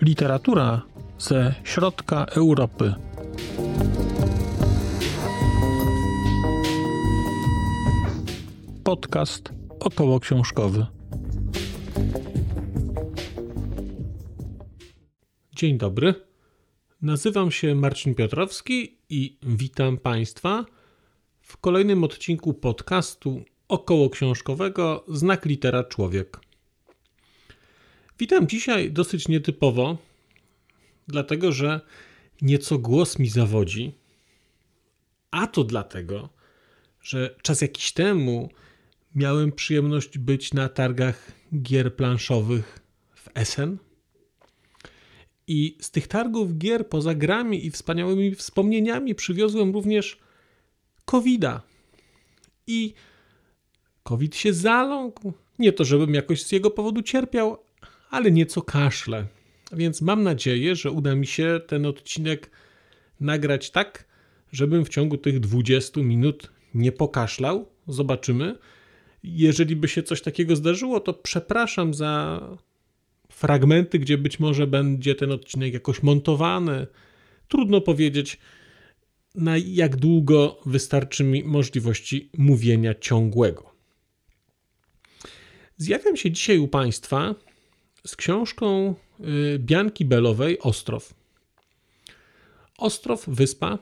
Literatura ze środka Europy. Podcast około książkowy. Dzień dobry. Nazywam się Marcin Piotrowski i witam Państwa w kolejnym odcinku podcastu około książkowego Znak Litera Człowiek. Witam dzisiaj dosyć nietypowo, dlatego że nieco głos mi zawodzi, a to dlatego, że czas jakiś temu miałem przyjemność być na targach gier planszowych w Essen. I z tych targów gier poza grami i wspaniałymi wspomnieniami przywiozłem również COVID-a. I COVID się zaląkł. Nie to, żebym jakoś z jego powodu cierpiał, ale nieco kaszle. Więc mam nadzieję, że uda mi się ten odcinek nagrać tak, żebym w ciągu tych 20 minut nie pokaszlał. Zobaczymy. Jeżeli by się coś takiego zdarzyło, to przepraszam za fragmenty, gdzie być może będzie ten odcinek jakoś montowany. Trudno powiedzieć, na jak długo wystarczy mi możliwości mówienia ciągłego. Zjawiam się dzisiaj u Państwa z książką y, Bianki Belowej Ostrow. Ostrow, wyspa,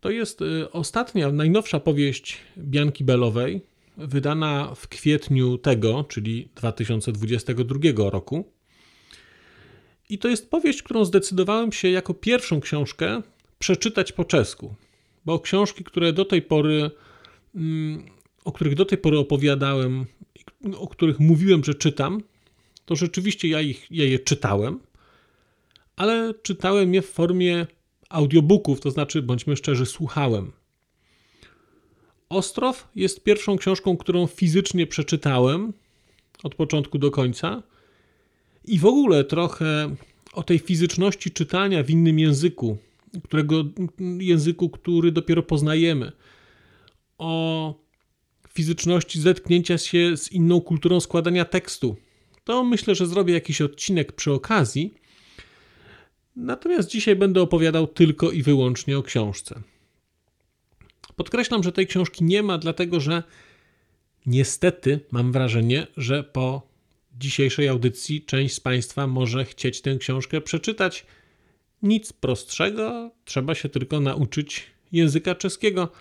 to jest y, ostatnia, najnowsza powieść Bianki Belowej, wydana w kwietniu tego, czyli 2022 roku. I to jest powieść, którą zdecydowałem się jako pierwszą książkę przeczytać po czesku. Bo książki, które do tej pory, mm, o których do tej pory opowiadałem, o których mówiłem, że czytam, to rzeczywiście ja, ich, ja je czytałem, ale czytałem je w formie audiobooków, to znaczy, bądźmy szczerzy, słuchałem. Ostrow jest pierwszą książką, którą fizycznie przeczytałem od początku do końca. I w ogóle trochę o tej fizyczności czytania w innym języku, którego języku, który dopiero poznajemy. O fizyczności zetknięcia się z inną kulturą składania tekstu. To myślę, że zrobię jakiś odcinek przy okazji. Natomiast dzisiaj będę opowiadał tylko i wyłącznie o książce. Podkreślam, że tej książki nie ma, dlatego że niestety mam wrażenie, że po dzisiejszej audycji część z Państwa może chcieć tę książkę przeczytać. Nic prostszego, trzeba się tylko nauczyć języka czeskiego,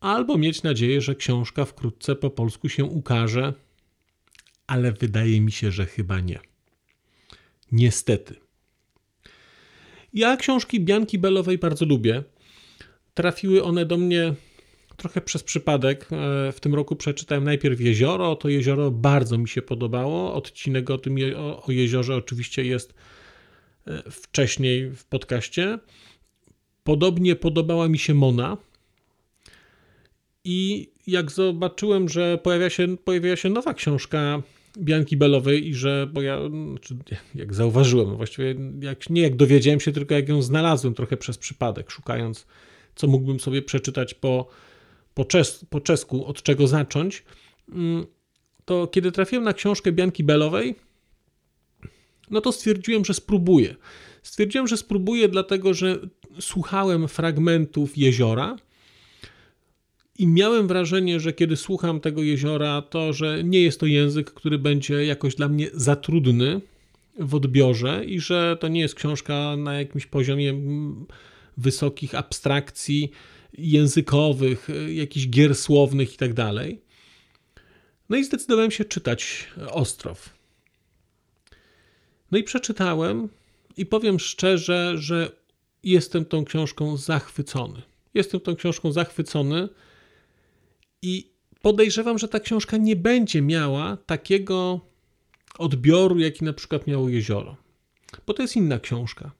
albo mieć nadzieję, że książka wkrótce po polsku się ukaże, ale wydaje mi się, że chyba nie. Niestety. Ja książki Bianki Belowej bardzo lubię. Trafiły one do mnie trochę przez przypadek. E, w tym roku przeczytałem najpierw Jezioro. To jezioro bardzo mi się podobało. Odcinek o tym je, o, o jeziorze oczywiście jest e, wcześniej w podcaście. Podobnie podobała mi się Mona. I jak zobaczyłem, że pojawia się, pojawiła się nowa książka Bianki Belowej i że, bo ja, znaczy, jak zauważyłem, właściwie jak, nie jak dowiedziałem się, tylko jak ją znalazłem trochę przez przypadek, szukając, co mógłbym sobie przeczytać po, po, czes, po czesku, od czego zacząć, mm, to kiedy trafiłem na książkę Bianki Belowej, no to stwierdziłem, że spróbuję. Stwierdziłem, że spróbuję, dlatego że słuchałem fragmentów jeziora i miałem wrażenie, że kiedy słucham tego jeziora, to że nie jest to język, który będzie jakoś dla mnie za trudny w odbiorze i że to nie jest książka na jakimś poziomie mm, wysokich abstrakcji językowych, jakichś gier słownych itd. Tak no i zdecydowałem się czytać Ostrow. No i przeczytałem i powiem szczerze, że jestem tą książką zachwycony. Jestem tą książką zachwycony i podejrzewam, że ta książka nie będzie miała takiego odbioru, jaki na przykład miało Jezioro. Bo to jest inna książka.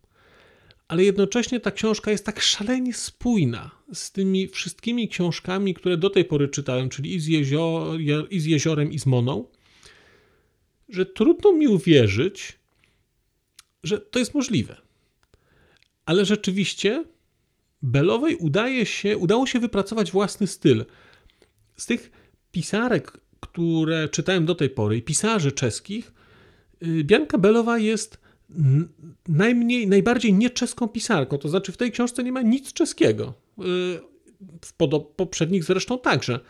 Ale jednocześnie ta książka jest tak szalenie spójna z tymi wszystkimi książkami, które do tej pory czytałem, czyli i z, jezior, i z Jeziorem, i z Moną, że trudno mi uwierzyć, że to jest możliwe. Ale rzeczywiście Belowej udaje się, udało się wypracować własny styl. Z tych pisarek, które czytałem do tej pory, i pisarzy czeskich, y, Bianka Belowa jest najmniej, najbardziej nieczeską pisarką. To znaczy, w tej książce nie ma nic czeskiego. Y, w poprzednich zresztą także.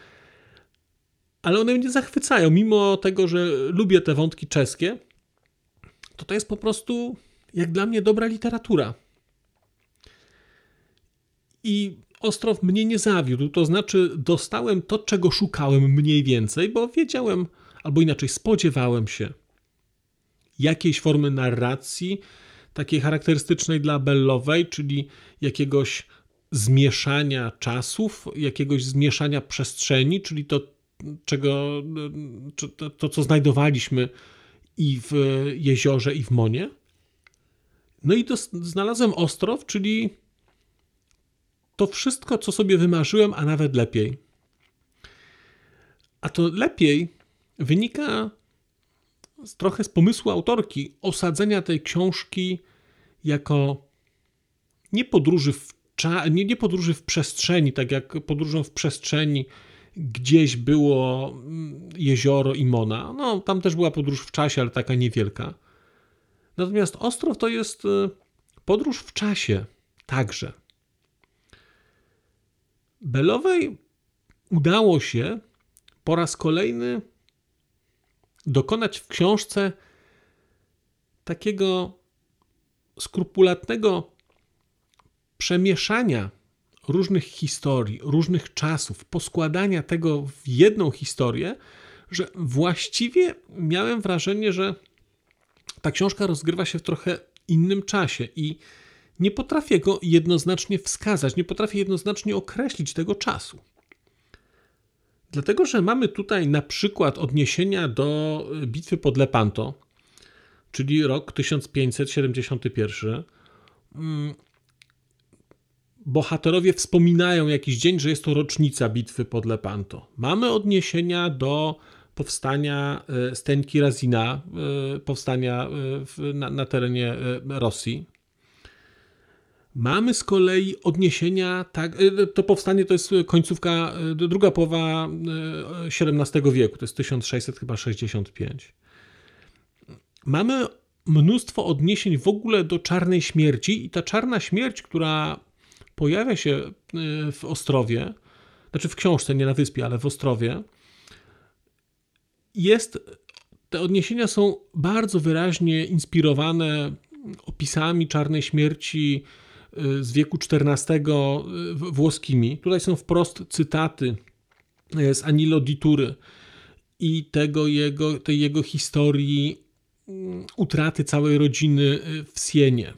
Ale one mnie zachwycają, mimo tego, że lubię te wątki czeskie, to to jest po prostu, jak dla mnie, dobra literatura. I Ostrow mnie nie zawiódł, to znaczy dostałem to, czego szukałem mniej więcej, bo wiedziałem, albo inaczej spodziewałem się jakiejś formy narracji, takiej charakterystycznej dla Bellowej, czyli jakiegoś zmieszania czasów, jakiegoś zmieszania przestrzeni, czyli to, czego, to, to co znajdowaliśmy i w jeziorze, i w Monie. No i to znalazłem Ostrow, czyli to wszystko, co sobie wymarzyłem, a nawet lepiej. A to lepiej wynika trochę z pomysłu autorki osadzenia tej książki jako nie podróży w, cza- nie, nie podróży w przestrzeni, tak jak podróżą w przestrzeni gdzieś było mm, jezioro Imona. No, tam też była podróż w czasie, ale taka niewielka. Natomiast Ostrow to jest y, podróż w czasie także. Belowej udało się po raz kolejny dokonać w książce takiego skrupulatnego przemieszania różnych historii, różnych czasów, poskładania tego w jedną historię, że właściwie miałem wrażenie, że ta książka rozgrywa się w trochę innym czasie i nie potrafię go jednoznacznie wskazać, nie potrafię jednoznacznie określić tego czasu. Dlatego, że mamy tutaj na przykład odniesienia do bitwy pod Lepanto, czyli rok 1571. Mm, bohaterowie wspominają jakiś dzień, że jest to rocznica bitwy pod Lepanto. Mamy odniesienia do powstania e, Stenki Razina, e, powstania na, na terenie Rosji, Mamy z kolei odniesienia, tak, y, to powstanie to jest końcówka, y, druga połowa XVII y, wieku, to jest 1665. Mamy mnóstwo odniesień w ogóle do czarnej śmierci i ta czarna śmierć, która pojawia się w Ostrowie, znaczy w książce, nie na wyspie, ale w Ostrowie, jest, te odniesienia są bardzo wyraźnie inspirowane opisami czarnej śmierci z wieku XIV y, włoskimi. Tutaj są wprost cytaty y, z Anilo Ditury i tego jego, tej jego historii mm, utraty całej rodziny w Sienie.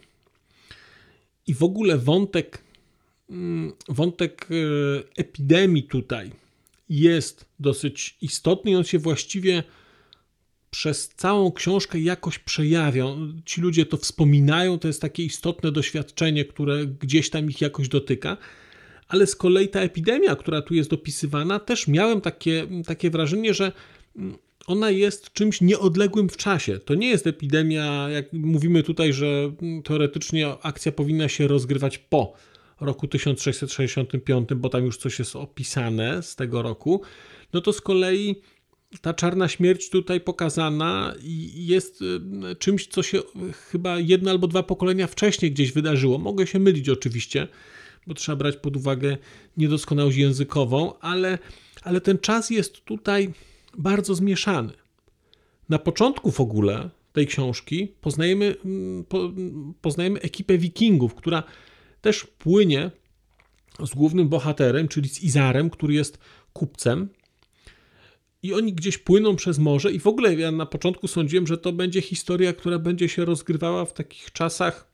I w ogóle wątek, mm, wątek epidemii tutaj jest dosyć istotny i on się właściwie przez całą książkę jakoś przejawią. Ci ludzie to wspominają, to jest takie istotne doświadczenie, które gdzieś tam ich jakoś dotyka. Ale z kolei ta epidemia, która tu jest dopisywana, też miałem takie, takie wrażenie, że ona jest czymś nieodległym w czasie. To nie jest epidemia, jak mówimy tutaj, że teoretycznie akcja powinna się rozgrywać po roku 1665, bo tam już coś jest opisane z tego roku. No to z kolei ta czarna śmierć tutaj pokazana jest y, czymś, co się chyba jedno albo dwa pokolenia wcześniej gdzieś wydarzyło. Mogę się mylić oczywiście, bo trzeba brać pod uwagę niedoskonałość językową, ale, ale ten czas jest tutaj bardzo zmieszany. Na początku w ogóle tej książki poznajemy, mm, po, poznajemy ekipę wikingów, która też płynie z głównym bohaterem, czyli z Izarem, który jest kupcem, i oni gdzieś płyną przez morze i w ogóle ja na początku sądziłem, że to będzie historia, która będzie się rozgrywała w takich czasach,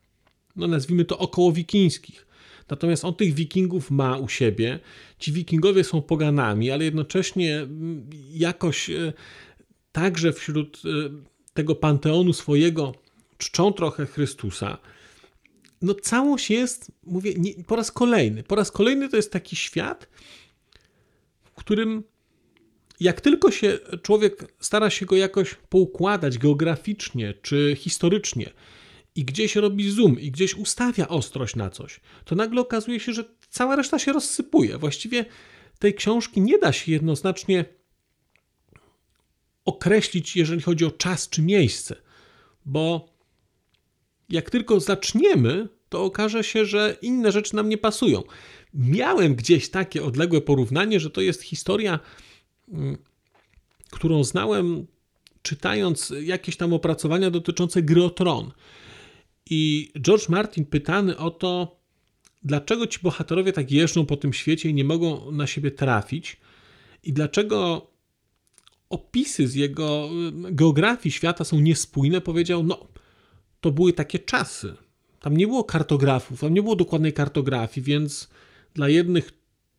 no nazwijmy to około wikińskich. Natomiast on tych wikingów ma u siebie. Ci wikingowie są poganami, ale jednocześnie mm, jakoś e, także wśród e, tego panteonu swojego czczą trochę Chrystusa. No całość jest, mówię, nie, po raz kolejny. Po raz kolejny to jest taki świat, w którym jak tylko się człowiek stara się go jakoś poukładać geograficznie czy historycznie i gdzieś robi zoom i gdzieś ustawia ostrość na coś, to nagle okazuje się, że cała reszta się rozsypuje. Właściwie tej książki nie da się jednoznacznie określić, jeżeli chodzi o czas czy miejsce, bo jak tylko zaczniemy, to okaże się, że inne rzeczy nam nie pasują. Miałem gdzieś takie odległe porównanie, że to jest historia, którą znałem czytając jakieś tam opracowania dotyczące gry o tron. I George Martin pytany o to, dlaczego ci bohaterowie tak jeżdżą po tym świecie i nie mogą na siebie trafić, i dlaczego opisy z jego y, geografii świata są niespójne, powiedział: No, to były takie czasy. Tam nie było kartografów, tam nie było dokładnej kartografii, więc dla jednych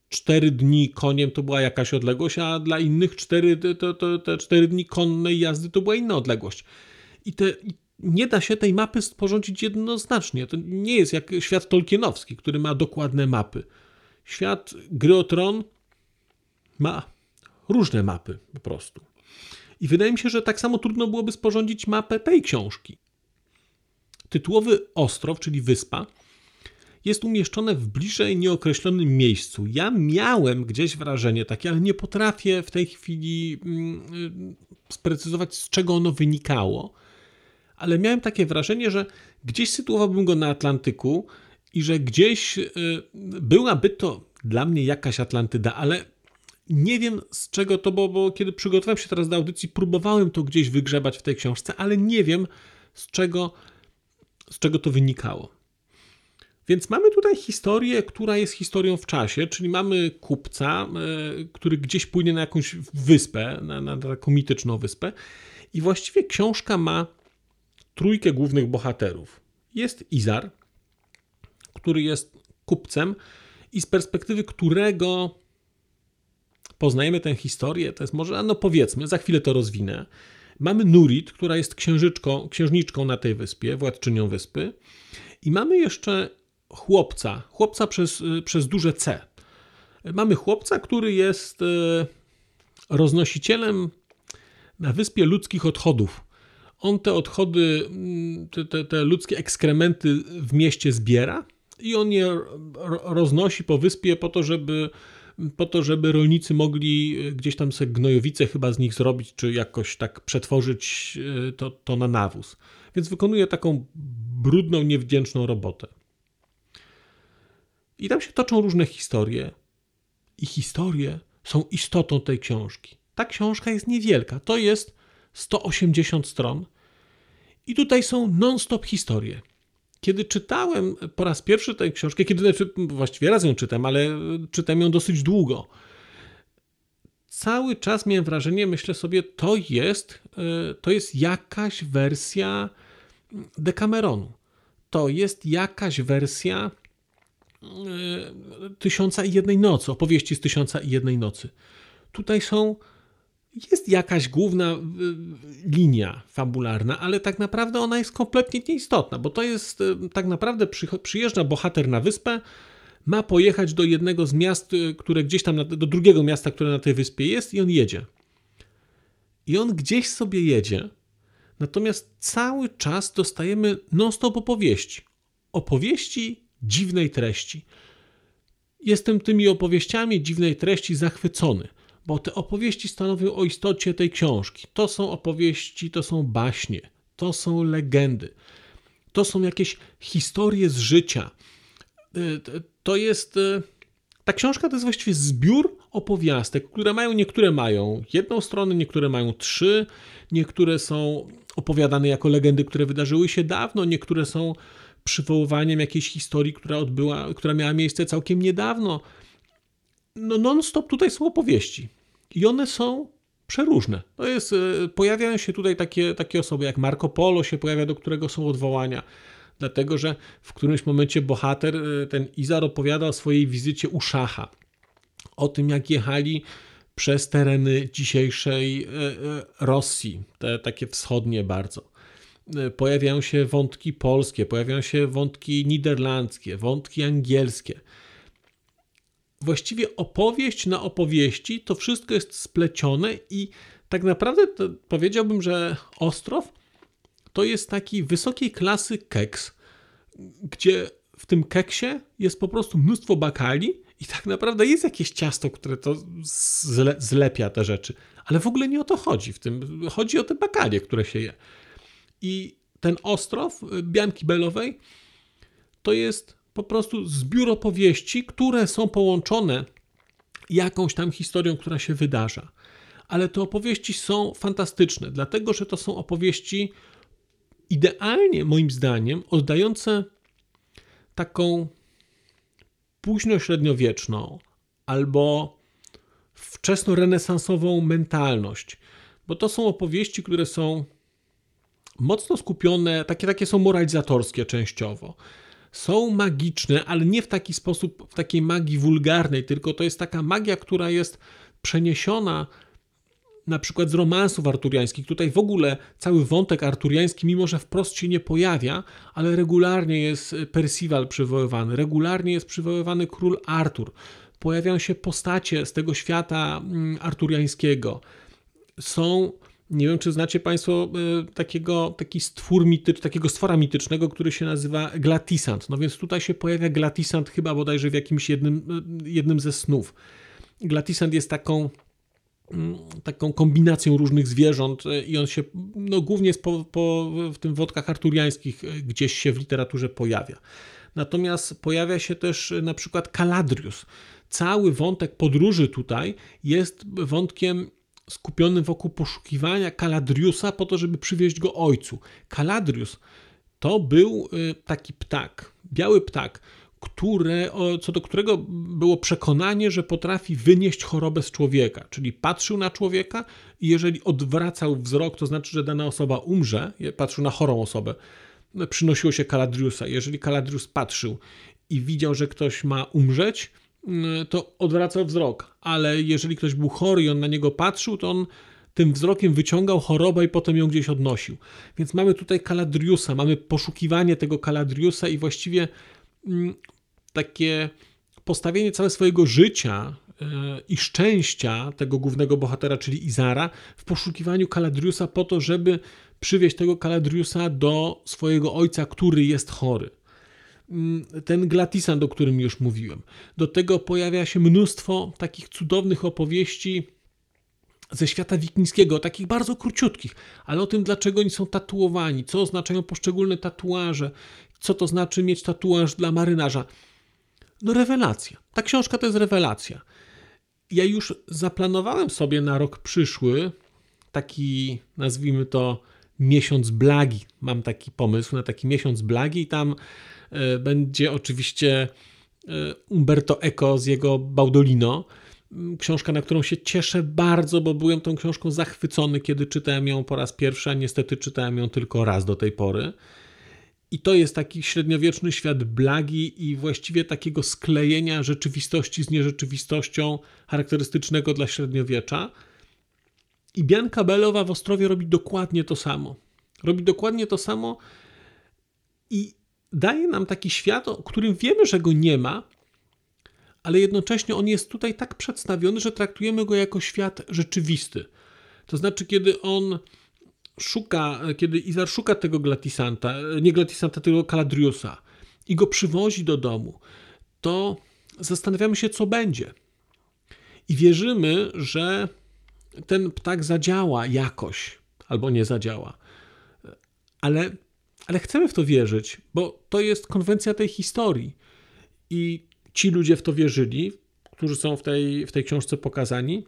cztery dni koniem to była jakaś odległość, a dla innych cztery, to, to, te cztery dni konnej jazdy to była inna odległość. I te, nie da się tej mapy sporządzić jednoznacznie. To nie jest jak świat tolkienowski, który ma dokładne mapy. Świat gry o tron ma różne mapy po prostu. I wydaje mi się, że tak samo trudno byłoby sporządzić mapę tej książki. Tytułowy ostrow, czyli wyspa, jest umieszczone w bliżej nieokreślonym miejscu. Ja miałem gdzieś wrażenie takie, ale nie potrafię w tej chwili mm, sprecyzować, z czego ono wynikało. Ale miałem takie wrażenie, że gdzieś sytuowałbym go na Atlantyku i że gdzieś y, byłaby to dla mnie jakaś Atlantyda, ale nie wiem z czego to, bo, bo kiedy przygotowałem się teraz do audycji, próbowałem to gdzieś wygrzebać w tej książce, ale nie wiem z czego, z czego to wynikało. Więc mamy tutaj historię, która jest historią w czasie, czyli mamy kupca, e, który gdzieś płynie na jakąś wyspę, na, na taką mityczną wyspę, i właściwie książka ma trójkę głównych bohaterów. Jest Izar, który jest kupcem, i z perspektywy którego poznajemy tę historię, to jest może, no powiedzmy, za chwilę to rozwinę. Mamy Nurit, która jest księżyczką, księżniczką na tej wyspie, władczynią wyspy. I mamy jeszcze chłopca, chłopca przez, y, przez duże C. Mamy chłopca, który jest y, roznosicielem na wyspie ludzkich odchodów. On te odchody, mm, te, te, te ludzkie ekskrementy w mieście zbiera i on je roznosi po wyspie po to, żeby po to, żeby rolnicy mogli y, gdzieś tam sobie gnojowice chyba z nich zrobić, czy jakoś tak przetworzyć to, to na nawóz. Więc wykonuje taką brudną, niewdzięczną robotę. I tam się toczą różne historie. I historie są istotą tej książki. Ta książka jest niewielka. To jest 180 stron. I tutaj są non-stop historie. Kiedy czytałem po raz pierwszy tę książkę, kiedy właściwie raz ją czytam, ale czytam ją dosyć długo, cały czas miałem wrażenie, myślę sobie, to jest, e, to jest jakaś wersja Decameronu. To jest jakaś wersja Tysiąca i jednej nocy, opowieści z Tysiąca i jednej nocy. Tutaj są, jest jakaś główna e, linia fabularna, ale tak naprawdę ona jest kompletnie nieistotna, bo to jest e, tak naprawdę przyjeżdża bohater na wyspę, ma pojechać do jednego z miast, które gdzieś tam, do drugiego miasta, które na tej wyspie jest i on jedzie. I on gdzieś sobie jedzie, natomiast cały czas dostajemy non-stop opowieści. Opowieści dziwnej treści. Jestem tymi opowieściami dziwnej treści zachwycony, bo te opowieści stanowią o istocie tej książki. To są opowieści, to są baśnie, to są legendy, to są jakieś historie z życia. Y, to jest. Y, ta książka to jest właściwie zbiór opowiastek, które mają, niektóre mają jedną stronę, niektóre mają trzy, niektóre są opowiadane jako legendy, które wydarzyły się dawno, niektóre są przywoływaniem jakiejś historii, która odbyła, która miała miejsce całkiem niedawno. No non-stop tutaj są opowieści. I one są przeróżne. To jest, e, pojawiają się tutaj takie, takie osoby jak Marco Polo się pojawia, do którego są odwołania. Dlatego, że w którymś momencie bohater, e, ten Izar opowiada o swojej wizycie u Szacha. O tym, jak jechali przez tereny dzisiejszej e, Rosji, te takie wschodnie bardzo. E, pojawiają się wątki polskie, pojawiają się wątki niderlandzkie, wątki angielskie. Właściwie opowieść na opowieści to wszystko jest splecione i tak naprawdę powiedziałbym, że Ostrow to jest taki wysokiej klasy keks, gdzie w tym keksie jest po prostu mnóstwo bakali i tak naprawdę jest jakieś ciasto, które to zle, zlepia te rzeczy. Ale w ogóle nie o to chodzi w tym. Chodzi o te bakalie, które się je. I ten ostrow y, Bianki Belowej to jest po prostu zbiór opowieści, które są połączone jakąś tam historią, która się wydarza. Ale te opowieści są fantastyczne, dlatego że to są opowieści idealnie, moim zdaniem, oddające taką późno-średniowieczną albo wczesno-renesansową mentalność, bo to są opowieści, które są mocno skupione, takie, takie są moralizatorskie częściowo. Są magiczne, ale nie w taki sposób, w takiej magii wulgarnej, tylko to jest taka magia, która jest przeniesiona na przykład z romansów arturiańskich. Tutaj w ogóle cały wątek arturiański, mimo że wprost się nie pojawia, ale regularnie jest Percival przywoływany, regularnie jest przywoływany król Artur. Pojawiają się postacie z tego świata mm, arturiańskiego. Są nie wiem, czy znacie Państwo e, takiego, taki stwór takiego stwora mitycznego, który się nazywa Glatisant. No więc tutaj się pojawia Glatisant chyba bodajże w jakimś jednym, e, jednym ze snów. Glatisant jest taką mm, taką kombinacją różnych zwierząt e, i on się no, głównie po, po, w tym wodkach arturiańskich gdzieś się w literaturze pojawia. Natomiast pojawia się też na przykład Kaladrius. Cały wątek podróży tutaj jest wątkiem skupionym wokół poszukiwania Kaladriusa po to, żeby przywieźć go ojcu. Kaladrius to był y, taki ptak, biały ptak, które, co do którego było przekonanie, że potrafi wynieść chorobę z człowieka. Czyli patrzył na człowieka i jeżeli odwracał wzrok, to znaczy, że dana osoba umrze, patrzył na chorą osobę, przynosiło się Kaladriusa. Jeżeli Kaladrius patrzył i widział, że ktoś ma umrzeć, to odwracał wzrok, ale jeżeli ktoś był chory i on na niego patrzył, to on tym wzrokiem wyciągał chorobę i potem ją gdzieś odnosił. Więc mamy tutaj Kaladriusa, mamy poszukiwanie tego Kaladriusa i właściwie mm, takie postawienie całego swojego życia y, i szczęścia tego głównego bohatera, czyli Izara, w poszukiwaniu Kaladriusa po to, żeby przywieźć tego Kaladriusa do swojego ojca, który jest chory. Mm, ten Glatisan, o którym już mówiłem. Do tego pojawia się mnóstwo takich cudownych opowieści ze świata wikińskiego, takich bardzo króciutkich, ale o tym, dlaczego oni są tatuowani, co oznaczają poszczególne tatuaże, co to znaczy mieć tatuaż dla marynarza. No rewelacja. Ta książka to jest rewelacja. Ja już zaplanowałem sobie na rok przyszły taki, nazwijmy to, miesiąc blagi. Mam taki pomysł na taki miesiąc blagi i tam E, będzie oczywiście e, Umberto Eco z jego Baudolino. Mm, książka, na którą się cieszę bardzo, bo byłem tą książką zachwycony, kiedy czytałem ją po raz pierwszy, a niestety czytałem ją tylko raz do tej pory. I to jest taki średniowieczny świat blagi i właściwie takiego sklejenia rzeczywistości z nierzeczywistością charakterystycznego dla średniowiecza. I Bianka Belowa w Ostrowie robi dokładnie to samo. Robi dokładnie to samo i daje nam taki świat, o którym wiemy, że go nie ma, ale jednocześnie on jest tutaj tak przedstawiony, że traktujemy go jako świat rzeczywisty. To znaczy, kiedy on szuka, kiedy Izar szuka tego Glatisanta, nie Glatisanta, tego Kaladriusa i go przywozi do domu, to zastanawiamy się, co będzie. I wierzymy, że ten ptak zadziała jakoś, albo nie zadziała. Ale ale chcemy w to wierzyć, bo to jest konwencja tej historii. I ci ludzie w to wierzyli, którzy są w tej, w tej książce pokazani.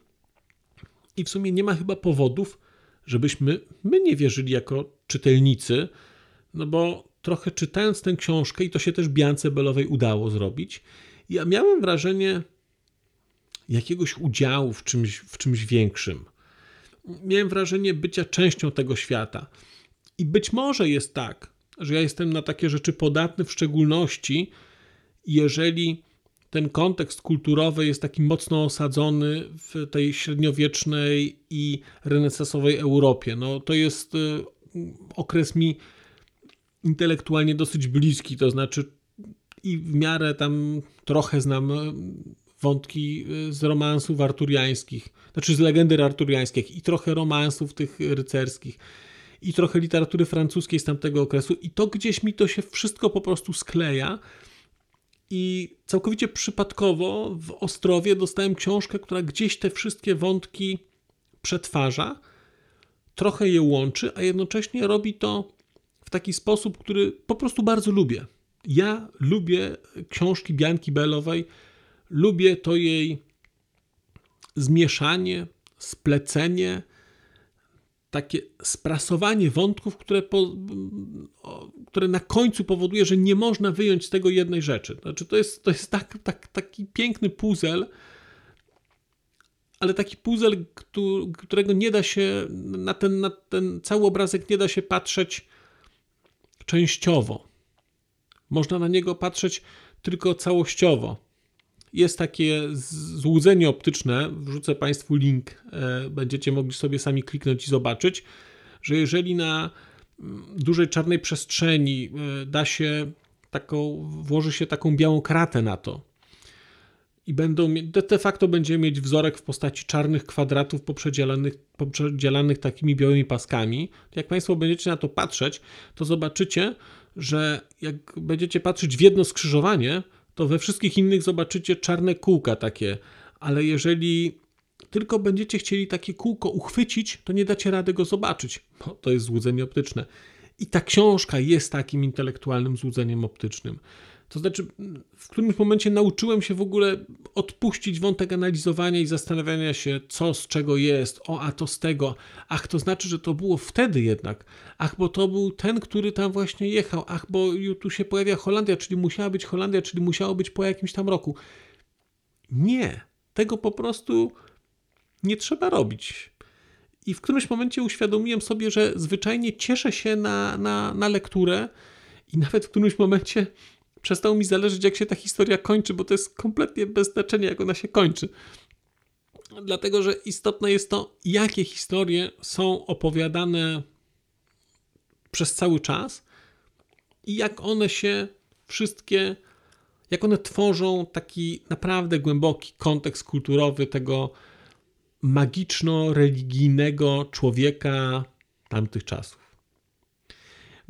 I w sumie nie ma chyba powodów, żebyśmy my nie wierzyli jako czytelnicy, no bo trochę czytając tę książkę, i to się też Biance Belowej udało zrobić, ja miałem wrażenie jakiegoś udziału w czymś, w czymś większym. Miałem wrażenie bycia częścią tego świata. I być może jest tak, że ja jestem na takie rzeczy podatny, w szczególności jeżeli ten kontekst kulturowy jest taki mocno osadzony w tej średniowiecznej i renesansowej Europie. No, to jest y, okres mi intelektualnie dosyć bliski, to znaczy i w miarę tam trochę znam wątki y, z romansów arturiańskich, znaczy z legendy arturiańskich i trochę romansów tych rycerskich i trochę literatury francuskiej z tamtego okresu i to gdzieś mi to się wszystko po prostu skleja I całkowicie przypadkowo w Ostrowie dostałem książkę, która gdzieś te wszystkie wątki przetwarza, trochę je łączy, a jednocześnie robi to w taki sposób, który po prostu bardzo lubię. Ja lubię książki Bianki Belowej, lubię to jej zmieszanie, splecenie, takie sprasowanie wątków, które, po, które na końcu powoduje, że nie można wyjąć z tego jednej rzeczy. Znaczy, to jest, to jest tak, tak, taki piękny puzzle, ale taki puzzle, którego nie da się, na ten, na ten cały obrazek nie da się patrzeć częściowo. Można na niego patrzeć tylko całościowo jest takie złudzenie optyczne, wrzucę Państwu link, e, będziecie mogli sobie sami kliknąć i zobaczyć, że jeżeli na mm, dużej czarnej przestrzeni e, da się taką, włoży się taką białą kratę na to i będą, de facto będziemy mieć wzorek w postaci czarnych kwadratów poprzedzielanych, poprzedzielanych takimi białymi paskami, jak Państwo będziecie na to patrzeć, to zobaczycie, że jak będziecie patrzeć w jedno skrzyżowanie, to we wszystkich innych zobaczycie czarne kółka takie, ale jeżeli tylko będziecie chcieli takie kółko uchwycić, to nie dacie rady go zobaczyć, bo to jest złudzenie optyczne. I ta książka jest takim intelektualnym złudzeniem optycznym. To znaczy, w którymś momencie nauczyłem się w ogóle odpuścić wątek analizowania i zastanawiania się, co z czego jest, o, a to z tego, ach, to znaczy, że to było wtedy jednak, ach, bo to był ten, który tam właśnie jechał, ach, bo tu się pojawia Holandia, czyli musiała być Holandia, czyli musiało być po jakimś tam roku. Nie, tego po prostu nie trzeba robić. I w którymś momencie uświadomiłem sobie, że zwyczajnie cieszę się na, na, na lekturę i nawet w którymś momencie przestało mi zależeć, jak się ta historia kończy, bo to jest kompletnie bez znaczenia, jak ona się kończy. Dlatego, że istotne jest to, jakie historie są opowiadane przez cały czas i jak one się wszystkie, jak one tworzą taki naprawdę głęboki kontekst kulturowy tego magiczno-religijnego człowieka tamtych czasów.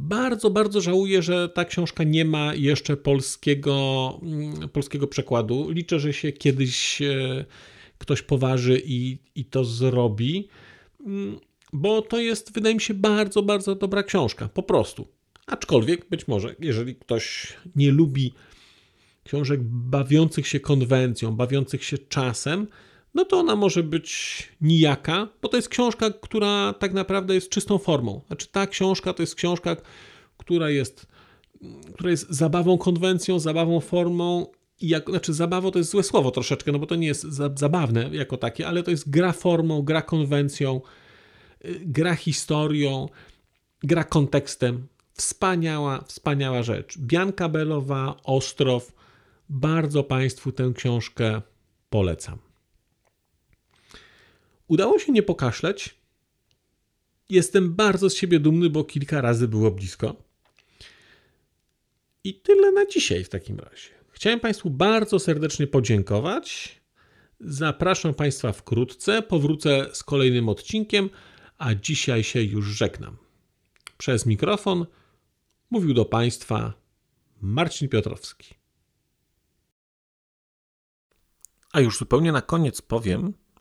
Bardzo, bardzo żałuję, że ta książka nie ma jeszcze polskiego, mm, polskiego przekładu. Liczę, że się kiedyś e, ktoś poważy i, i to zrobi, mm, bo to jest, wydaje mi się, bardzo, bardzo dobra książka. Po prostu. Aczkolwiek być może, jeżeli ktoś nie lubi książek bawiących się konwencją, bawiących się czasem, no to ona może być nijaka, bo to jest książka, która tak naprawdę jest czystą formą. Znaczy ta książka to jest książka, która jest, która jest zabawą konwencją, zabawą formą i jak, znaczy zabawa to jest złe słowo troszeczkę, no bo to nie jest za, zabawne jako takie, ale to jest gra formą, gra konwencją, y, gra historią, gra kontekstem. Wspaniała, wspaniała rzecz. Bianka Belowa, Ostrow. Bardzo Państwu tę książkę polecam. Udało się nie pokaszleć. Jestem bardzo z siebie dumny, bo kilka razy było blisko. I tyle na dzisiaj w takim razie. Chciałem Państwu bardzo serdecznie podziękować. Zapraszam Państwa wkrótce. Powrócę z kolejnym odcinkiem, a dzisiaj się już żegnam. Przez mikrofon mówił do Państwa Marcin Piotrowski. A już zupełnie na koniec powiem,